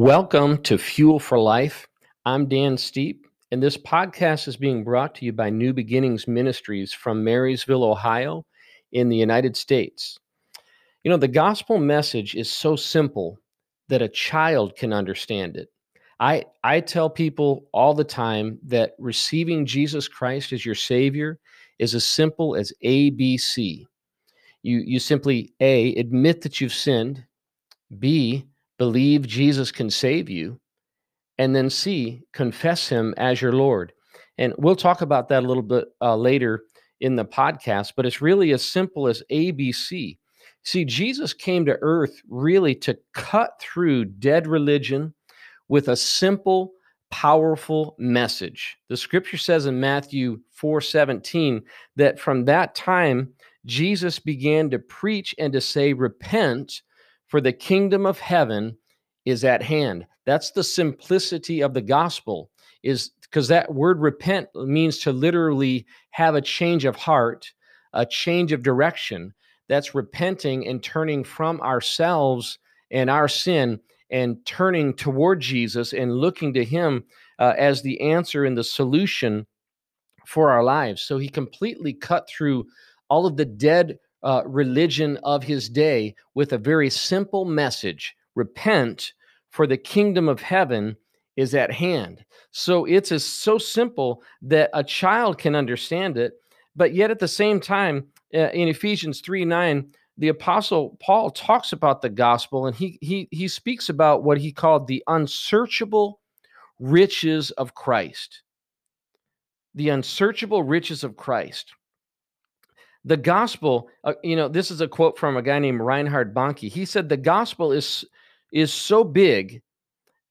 Welcome to Fuel for Life. I'm Dan Steep, and this podcast is being brought to you by New Beginnings Ministries from Marysville, Ohio, in the United States. You know, the gospel message is so simple that a child can understand it. I, I tell people all the time that receiving Jesus Christ as your Savior is as simple as ABC. You, you simply A, admit that you've sinned, B, believe Jesus can save you, and then C, confess him as your Lord. And we'll talk about that a little bit uh, later in the podcast, but it's really as simple as ABC. See, Jesus came to earth really to cut through dead religion with a simple, powerful message. The scripture says in Matthew 4 17 that from that time, Jesus began to preach and to say, Repent, for the kingdom of heaven is at hand. That's the simplicity of the gospel, is because that word repent means to literally have a change of heart, a change of direction. That's repenting and turning from ourselves and our sin and turning toward Jesus and looking to Him uh, as the answer and the solution for our lives. So He completely cut through all of the dead uh, religion of his day with a very simple message repent, for the kingdom of heaven is at hand. So it's as so simple that a child can understand it, but yet at the same time, uh, in Ephesians 3 9, the apostle Paul talks about the gospel and he he he speaks about what he called the unsearchable riches of Christ. The unsearchable riches of Christ the gospel uh, you know this is a quote from a guy named reinhard bonnke he said the gospel is is so big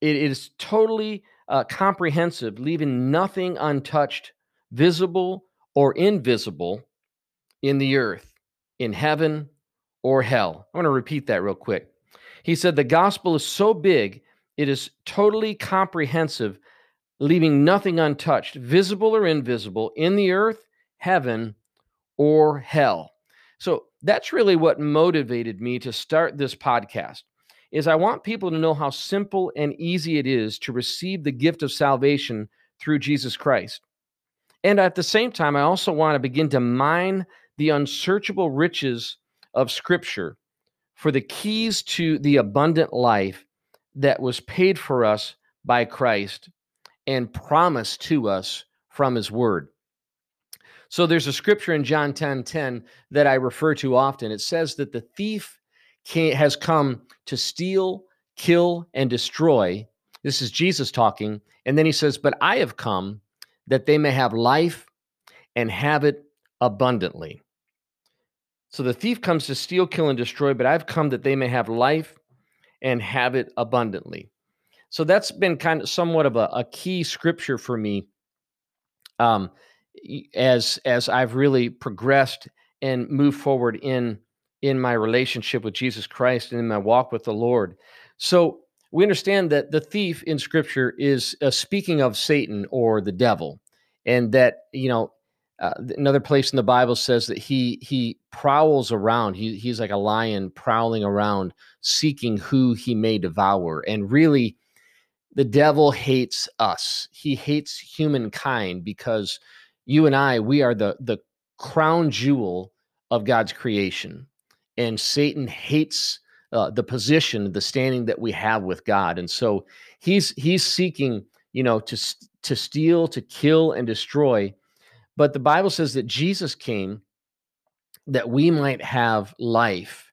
it is totally uh, comprehensive leaving nothing untouched visible or invisible in the earth in heaven or hell. I want to repeat that real quick. He said the gospel is so big it is totally comprehensive leaving nothing untouched visible or invisible in the earth heaven or hell. So that's really what motivated me to start this podcast is I want people to know how simple and easy it is to receive the gift of salvation through Jesus Christ. And at the same time, I also want to begin to mine the unsearchable riches of Scripture for the keys to the abundant life that was paid for us by Christ and promised to us from His Word. So there's a scripture in John 10 10 that I refer to often. It says that the thief has come to steal, kill, and destroy. This is Jesus talking. And then he says, But I have come that they may have life and have it abundantly. So the thief comes to steal, kill, and destroy, but I've come that they may have life and have it abundantly. So that's been kind of somewhat of a, a key scripture for me. Um, as as I've really progressed and moved forward in in my relationship with Jesus Christ and in my walk with the Lord. So we understand that the thief in Scripture is uh, speaking of Satan or the devil, and that you know uh, another place in the Bible says that he he prowls around. He he's like a lion prowling around, seeking who he may devour. And really, the devil hates us. He hates humankind because you and I, we are the the crown jewel of God's creation, and Satan hates uh, the position, the standing that we have with God, and so he's he's seeking, you know, to to steal, to kill, and destroy. But the Bible says that Jesus came that we might have life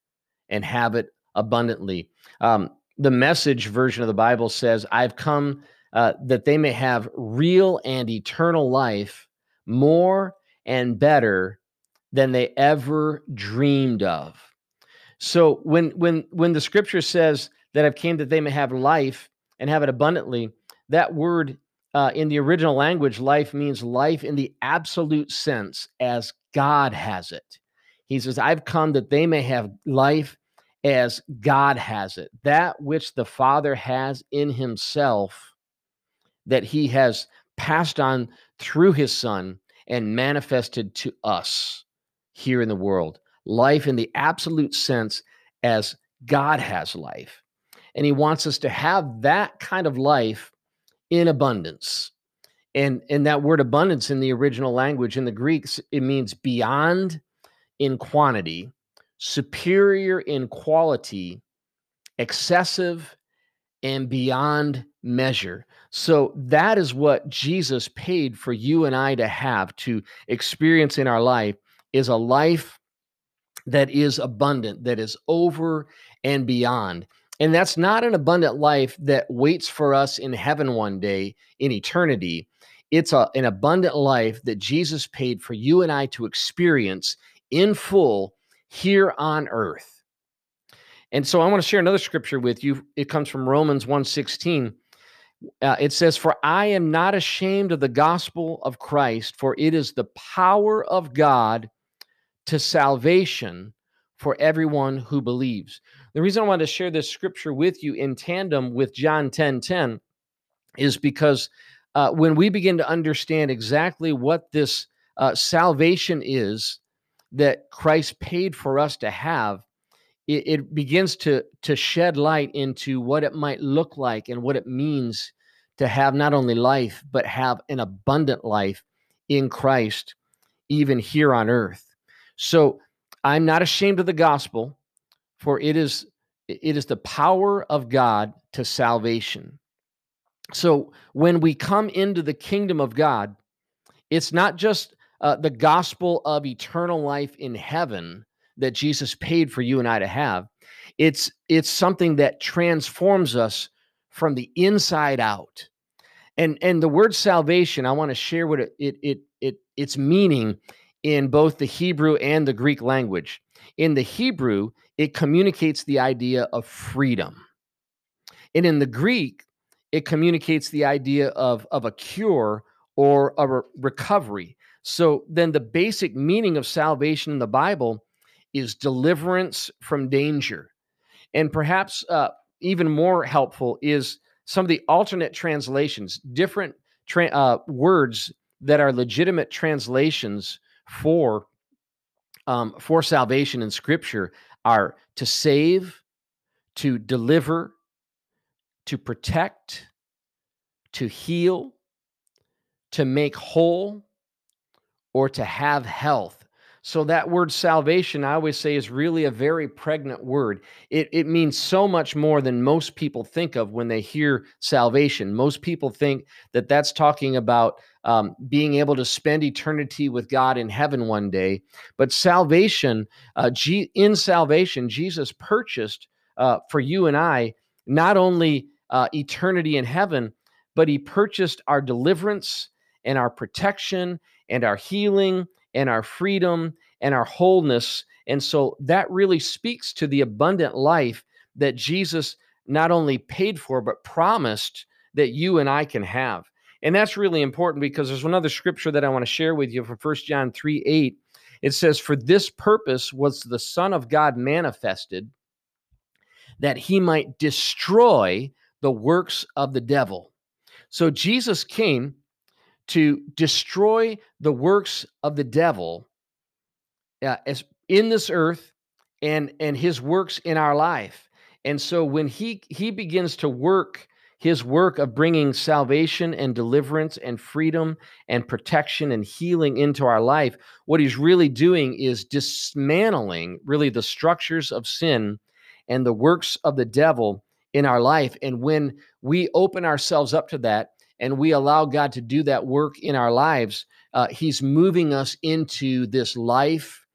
and have it abundantly. Um, the message version of the Bible says, I've come uh, that they may have real and eternal life more and better than they ever dreamed of. So when when when the scripture says that I've came that they may have life and have it abundantly, that word uh, in the original language, life means life in the absolute sense as God has it. He says, I've come that they may have life as God has it, that which the Father has in Himself, that He has passed on through His Son and manifested to us here in the world. Life in the absolute sense as God has life. and he wants us to have that kind of life in abundance. And and that word abundance in the original language in the Greeks it means beyond in quantity, superior in quality, excessive and beyond measure. So that is what Jesus paid for you and I to have to experience in our life is a life that is abundant, that is over and beyond. And that's not an abundant life that waits for us in heaven one day in eternity. It's a, an abundant life that Jesus paid for you and I to experience in full here on earth. And so I want to share another scripture with you. It comes from Romans 1:16. Uh, it says, For I am not ashamed of the gospel of Christ, for it is the power of God to salvation for everyone who believes. The reason I want to share this scripture with you in tandem with John 10 10 is because uh, when we begin to understand exactly what this uh, salvation is that Christ paid for us to have, it, it begins to to shed light into what it might look like and what it means to have not only life but have an abundant life in Christ even here on earth. So I'm not ashamed of the gospel for it is it is the power of God to salvation. So when we come into the kingdom of God, it's not just uh, the gospel of eternal life in heaven that Jesus paid for you and I to have. It's it's something that transforms us from the inside out. And and the word salvation, I want to share what it it it, it its meaning in both the Hebrew and the Greek language. In the Hebrew, it communicates the idea of freedom. And in the Greek, it communicates the idea of, of a cure or a re- recovery. So then the basic meaning of salvation in the Bible is deliverance from danger. And perhaps uh, even more helpful is some of the alternate translations, different tra- uh, words that are legitimate translations for um, for salvation in Scripture are to save, to deliver, to protect, to heal, to make whole, or to have health. So that word salvation, I always say, is really a very pregnant word. It, it means so much more than most people think of when they hear salvation. Most people think that that's talking about um, being able to spend eternity with God in heaven one day. But salvation, uh, G- in salvation, Jesus purchased uh, for you and I not only uh, eternity in heaven, but he purchased our deliverance and our protection and our healing and our freedom and our wholeness. And so that really speaks to the abundant life that Jesus not only paid for, but promised that you and I can have. And that's really important because there's another scripture that I want to share with you from 1 John 3 8. It says, For this purpose was the Son of God manifested, that he might destroy the works of the devil. So Jesus came to destroy the works of the devil uh, as in this earth and and his works in our life. And so when he he begins to work his work of bringing salvation and deliverance and freedom and protection and healing into our life what he's really doing is dismantling really the structures of sin and the works of the devil in our life. And when we open ourselves up to that and we allow God to do that work in our lives, uh, He's moving us into this life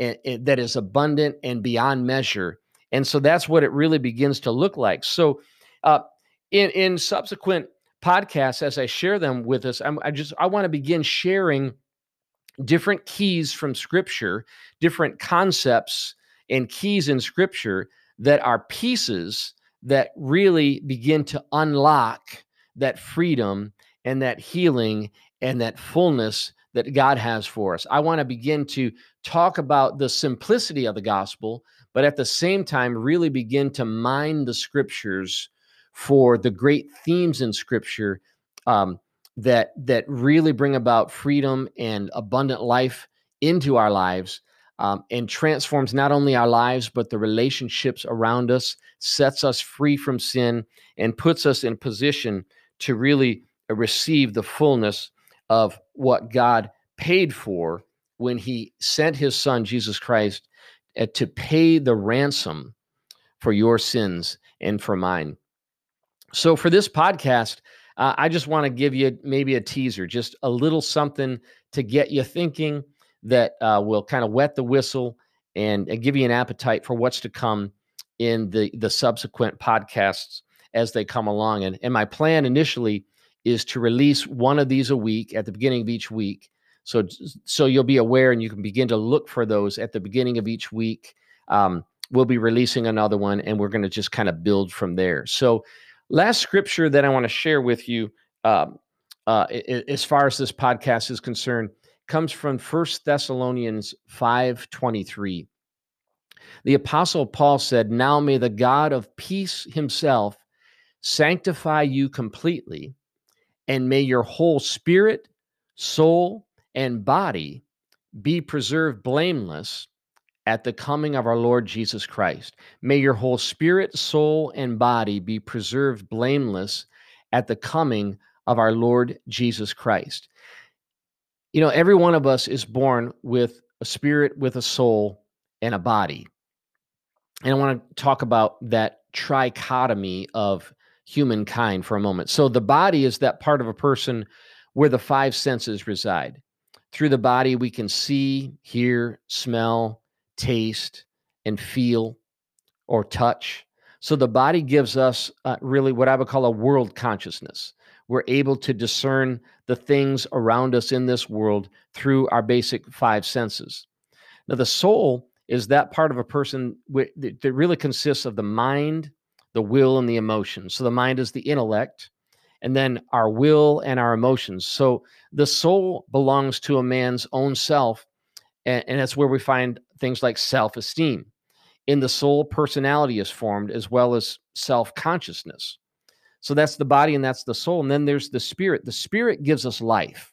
and, and that is abundant and beyond measure. And so that's what it really begins to look like. So, uh, in in subsequent podcasts, as I share them with us, I'm, I just I want to begin sharing different keys from Scripture, different concepts and keys in Scripture that are pieces that really begin to unlock that freedom and that healing and that fullness that God has for us. I want to begin to talk about the simplicity of the gospel, but at the same time, really begin to mine the scriptures for the great themes in scripture um, that that really bring about freedom and abundant life into our lives um, and transforms not only our lives, but the relationships around us, sets us free from sin, and puts us in position to really receive the fullness of what God paid for when He sent His Son, Jesus Christ, uh, to pay the ransom for your sins and for mine. So, for this podcast, uh, I just want to give you maybe a teaser, just a little something to get you thinking that uh, will kind of wet the whistle and, and give you an appetite for what's to come in the the subsequent podcasts as they come along. And, and my plan initially is to release one of these a week at the beginning of each week. So so you'll be aware and you can begin to look for those at the beginning of each week. Um, we'll be releasing another one, and we're going to just kind of build from there. So, last scripture that I want to share with you, um, uh, as far as this podcast is concerned, comes from First Thessalonians 5:23. The apostle Paul said, "Now may the God of peace himself sanctify you completely, and may your whole spirit, soul, and body be preserved blameless at the coming of our Lord Jesus Christ. May your whole spirit, soul, and body be preserved blameless at the coming of our Lord Jesus Christ." you know, every one of us is born with a spirit, with a soul, and a body. And I want to talk about that trichotomy of humankind for a moment. So, the body is that part of a person where the five senses reside. Through the body, we can see, hear, smell, taste, and feel or touch. So, the body gives us uh, really what I would call a world consciousness we're able to discern the things around us in this world through our basic five senses. Now, the soul is that part of a person that really consists of the mind, the will, and the emotions. So, the mind is the intellect, and then our will and our emotions. So, the soul belongs to a man's own self, and, and that's where we find things like self esteem. In the soul, personality is formed as well as self consciousness. So that's the body and that's the soul. And then there's the spirit. The spirit gives us life.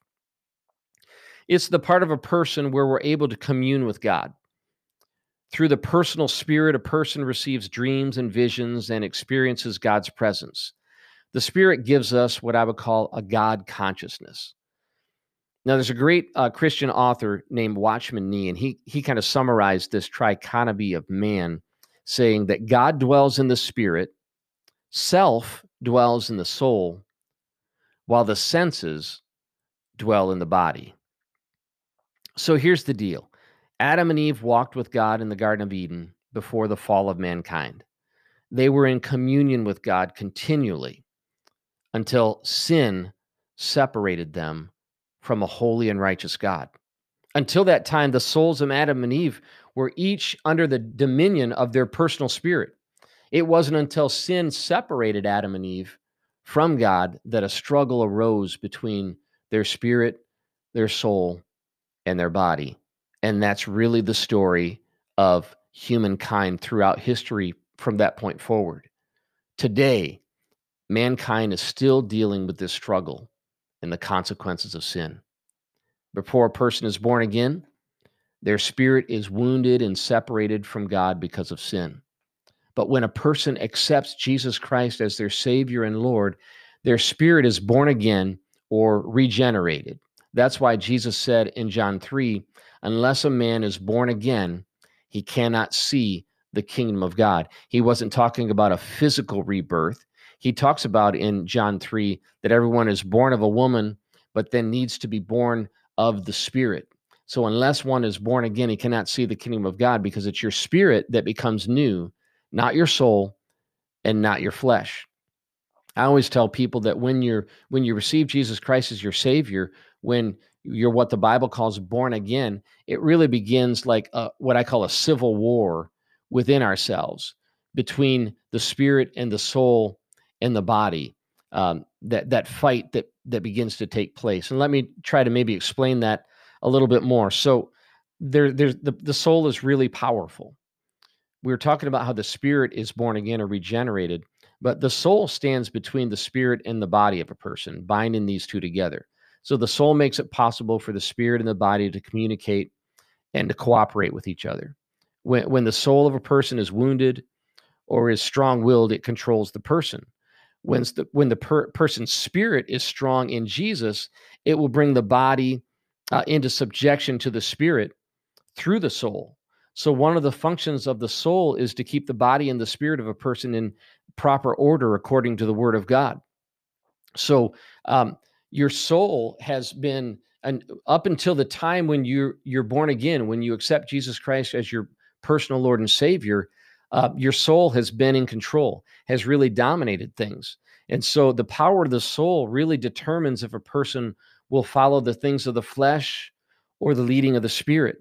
It's the part of a person where we're able to commune with God. Through the personal spirit, a person receives dreams and visions and experiences God's presence. The spirit gives us what I would call a God consciousness. Now, there's a great uh, Christian author named Watchman Nee, and he, he kind of summarized this trichotomy of man, saying that God dwells in the spirit, self dwells in the soul, while the senses dwell in the body. So here's the deal Adam and Eve walked with God in the Garden of Eden before the fall of mankind. They were in communion with God continually until sin separated them from a holy and righteous God. Until that time, the souls of Adam and Eve were each under the dominion of their personal spirit. It wasn't until sin separated Adam and Eve from God that a struggle arose between their spirit, their soul, and their body. And that's really the story of humankind throughout history from that point forward. Today, mankind is still dealing with this struggle and the consequences of sin. Before a person is born again, their spirit is wounded and separated from God because of sin. But when a person accepts Jesus Christ as their Savior and Lord, their spirit is born again or regenerated. That's why Jesus said in John 3 unless a man is born again, he cannot see the kingdom of God. He wasn't talking about a physical rebirth. He talks about in John 3 that everyone is born of a woman, but then needs to be born of the Spirit. So, unless one is born again, he cannot see the kingdom of God because it's your spirit that becomes new not your soul and not your flesh. I always tell people that when you're when you receive Jesus Christ as your savior, when you're what the Bible calls born again, it really begins like a, what I call a civil war within ourselves between the spirit and the soul and the body. Um, that that fight that that begins to take place. And let me try to maybe explain that a little bit more. So there, there's the, the soul is really powerful we were talking about how the spirit is born again or regenerated, but the soul stands between the spirit and the body of a person, binding these two together. So the soul makes it possible for the spirit and the body to communicate and to cooperate with each other. When, when the soul of a person is wounded or is strong willed, it controls the person. When the, when the per, person's spirit is strong in Jesus, it will bring the body uh, into subjection to the spirit through the soul. So, one of the functions of the soul is to keep the body and the spirit of a person in proper order according to the word of God. So, um, your soul has been and up until the time when you're you're born again, when you accept Jesus Christ as your personal Lord and Savior, uh, your soul has been in control, has really dominated things. And so the power of the soul really determines if a person will follow the things of the flesh or the leading of the spirit.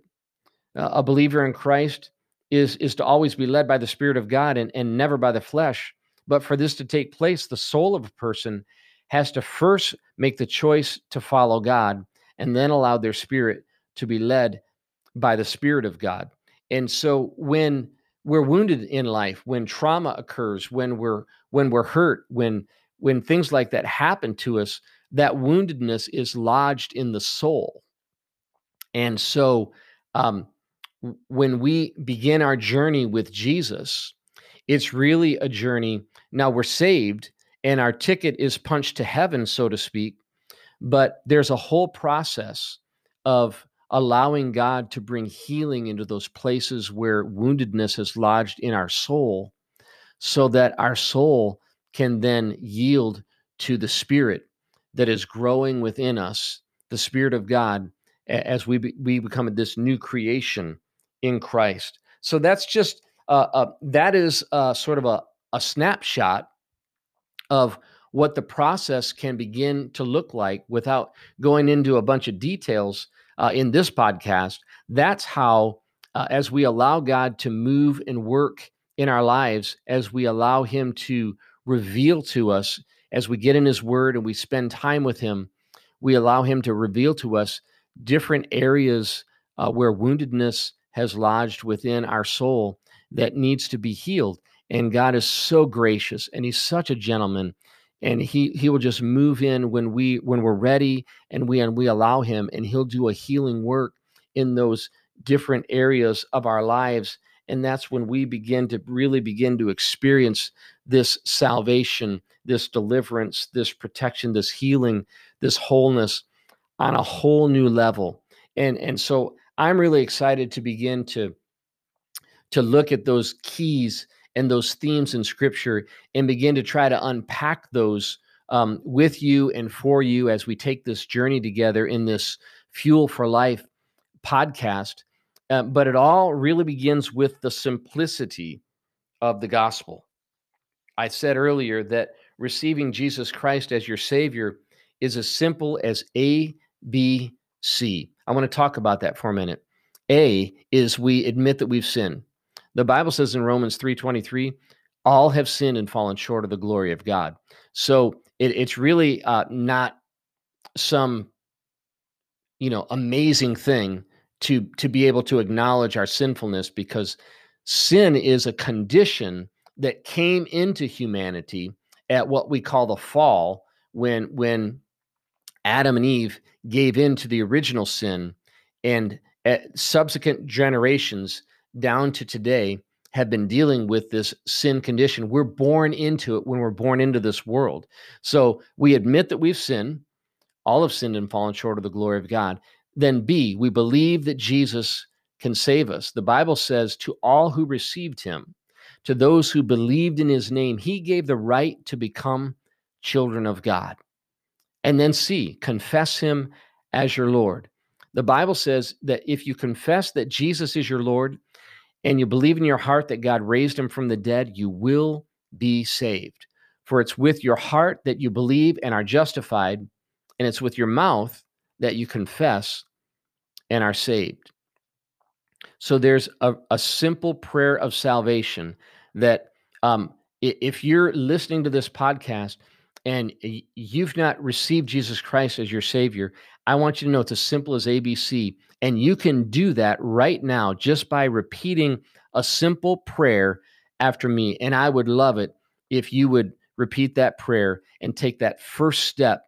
Uh, a believer in Christ is is to always be led by the spirit of God and, and never by the flesh. But for this to take place, the soul of a person has to first make the choice to follow God and then allow their spirit to be led by the spirit of God. And so when we're wounded in life, when trauma occurs, when we're when we're hurt, when when things like that happen to us, that woundedness is lodged in the soul. And so um, when we begin our journey with Jesus, it's really a journey. Now we're saved and our ticket is punched to heaven, so to speak. But there's a whole process of allowing God to bring healing into those places where woundedness has lodged in our soul so that our soul can then yield to the spirit that is growing within us, the spirit of God, as we, be, we become this new creation in Christ. So that's just, uh, uh, that is uh, sort of a, a snapshot of what the process can begin to look like without going into a bunch of details uh, in this podcast. That's how, uh, as we allow God to move and work in our lives, as we allow Him to reveal to us, as we get in His Word and we spend time with Him, we allow Him to reveal to us different areas uh, where woundedness has lodged within our soul that needs to be healed. And God is so gracious and He's such a gentleman and he he will just move in when we when we're ready and we and we allow him and he'll do a healing work in those different areas of our lives and that's when we begin to really begin to experience this salvation this deliverance this protection this healing this wholeness on a whole new level. And and so i'm really excited to begin to to look at those keys and those themes in scripture and begin to try to unpack those um, with you and for you as we take this journey together in this Fuel for Life podcast. Uh, but it all really begins with the simplicity of the gospel. I said earlier that receiving Jesus Christ as your Savior is as simple as A, B, C. I want to talk about that for a minute. A is we admit that we've sinned. The Bible says in Romans 3:23, all have sinned and fallen short of the glory of God. So it, it's really uh, not some you know amazing thing to to be able to acknowledge our sinfulness because sin is a condition that came into humanity at what we call the fall when when Adam and Eve gave in to the original sin and subsequent generations down to today have been dealing with this sin condition. We're born into it when we're born into this world. So we admit that we've sinned, all have sinned and fallen short of the glory of God. Then, B, we believe that Jesus can save us. The Bible says, to all who received him, to those who believed in his name, he gave the right to become children of God. And then, C, confess him as your Lord. The Bible says that if you confess that Jesus is your Lord, and you believe in your heart that God raised him from the dead, you will be saved. For it's with your heart that you believe and are justified, and it's with your mouth that you confess and are saved. So there's a, a simple prayer of salvation that um, if you're listening to this podcast and you've not received Jesus Christ as your Savior, I want you to know it's as simple as ABC. And you can do that right now just by repeating a simple prayer after me. And I would love it if you would repeat that prayer and take that first step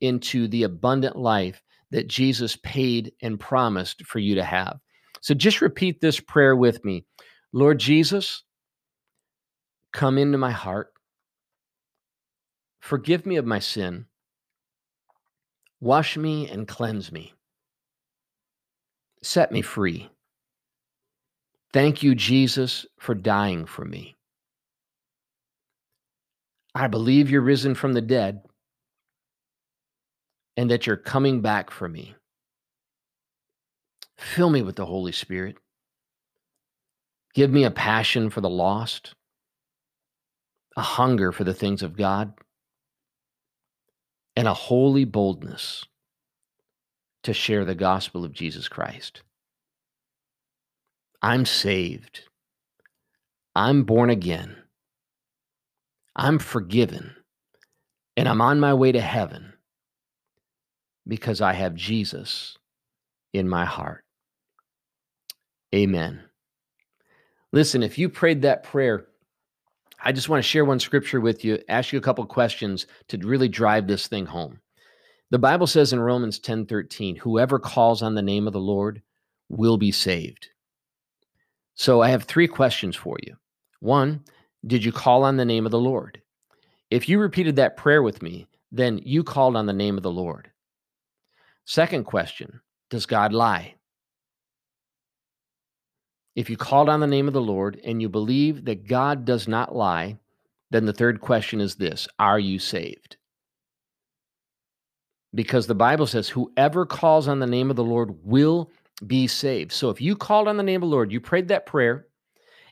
into the abundant life that Jesus paid and promised for you to have. So just repeat this prayer with me Lord Jesus, come into my heart. Forgive me of my sin. Wash me and cleanse me. Set me free. Thank you, Jesus, for dying for me. I believe you're risen from the dead and that you're coming back for me. Fill me with the Holy Spirit. Give me a passion for the lost, a hunger for the things of God, and a holy boldness to share the gospel of Jesus Christ. I'm saved. I'm born again. I'm forgiven. And I'm on my way to heaven because I have Jesus in my heart. Amen. Listen, if you prayed that prayer, I just want to share one scripture with you, ask you a couple questions to really drive this thing home. The Bible says in Romans 10 13, whoever calls on the name of the Lord will be saved. So I have three questions for you. One, did you call on the name of the Lord? If you repeated that prayer with me, then you called on the name of the Lord. Second question, does God lie? If you called on the name of the Lord and you believe that God does not lie, then the third question is this Are you saved? Because the Bible says, whoever calls on the name of the Lord will be saved. So if you called on the name of the Lord, you prayed that prayer,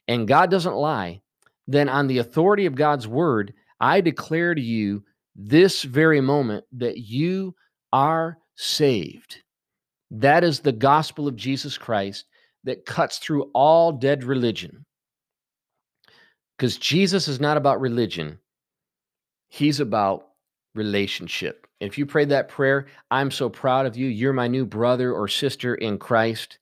and God doesn't lie, then on the authority of God's word, I declare to you this very moment that you are saved. That is the gospel of Jesus Christ that cuts through all dead religion. Because Jesus is not about religion, he's about relationship. If you prayed that prayer, I'm so proud of you. You're my new brother or sister in Christ.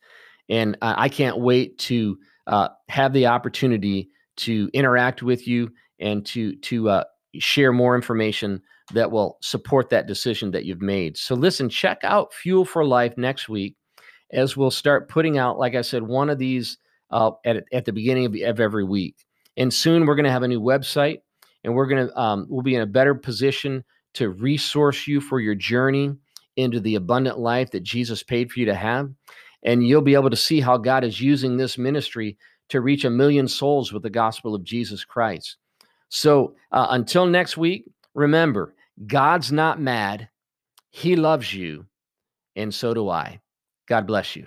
And I can't wait to uh, have the opportunity to interact with you and to, to uh, share more information that will support that decision that you've made. So, listen, check out Fuel for Life next week as we'll start putting out, like I said, one of these uh, at, at the beginning of, of every week. And soon we're going to have a new website and we're going to, um, we'll be in a better position to resource you for your journey into the abundant life that Jesus paid for you to have. And you'll be able to see how God is using this ministry to reach a million souls with the gospel of Jesus Christ. So uh, until next week, remember, God's not mad. He loves you, and so do I. God bless you.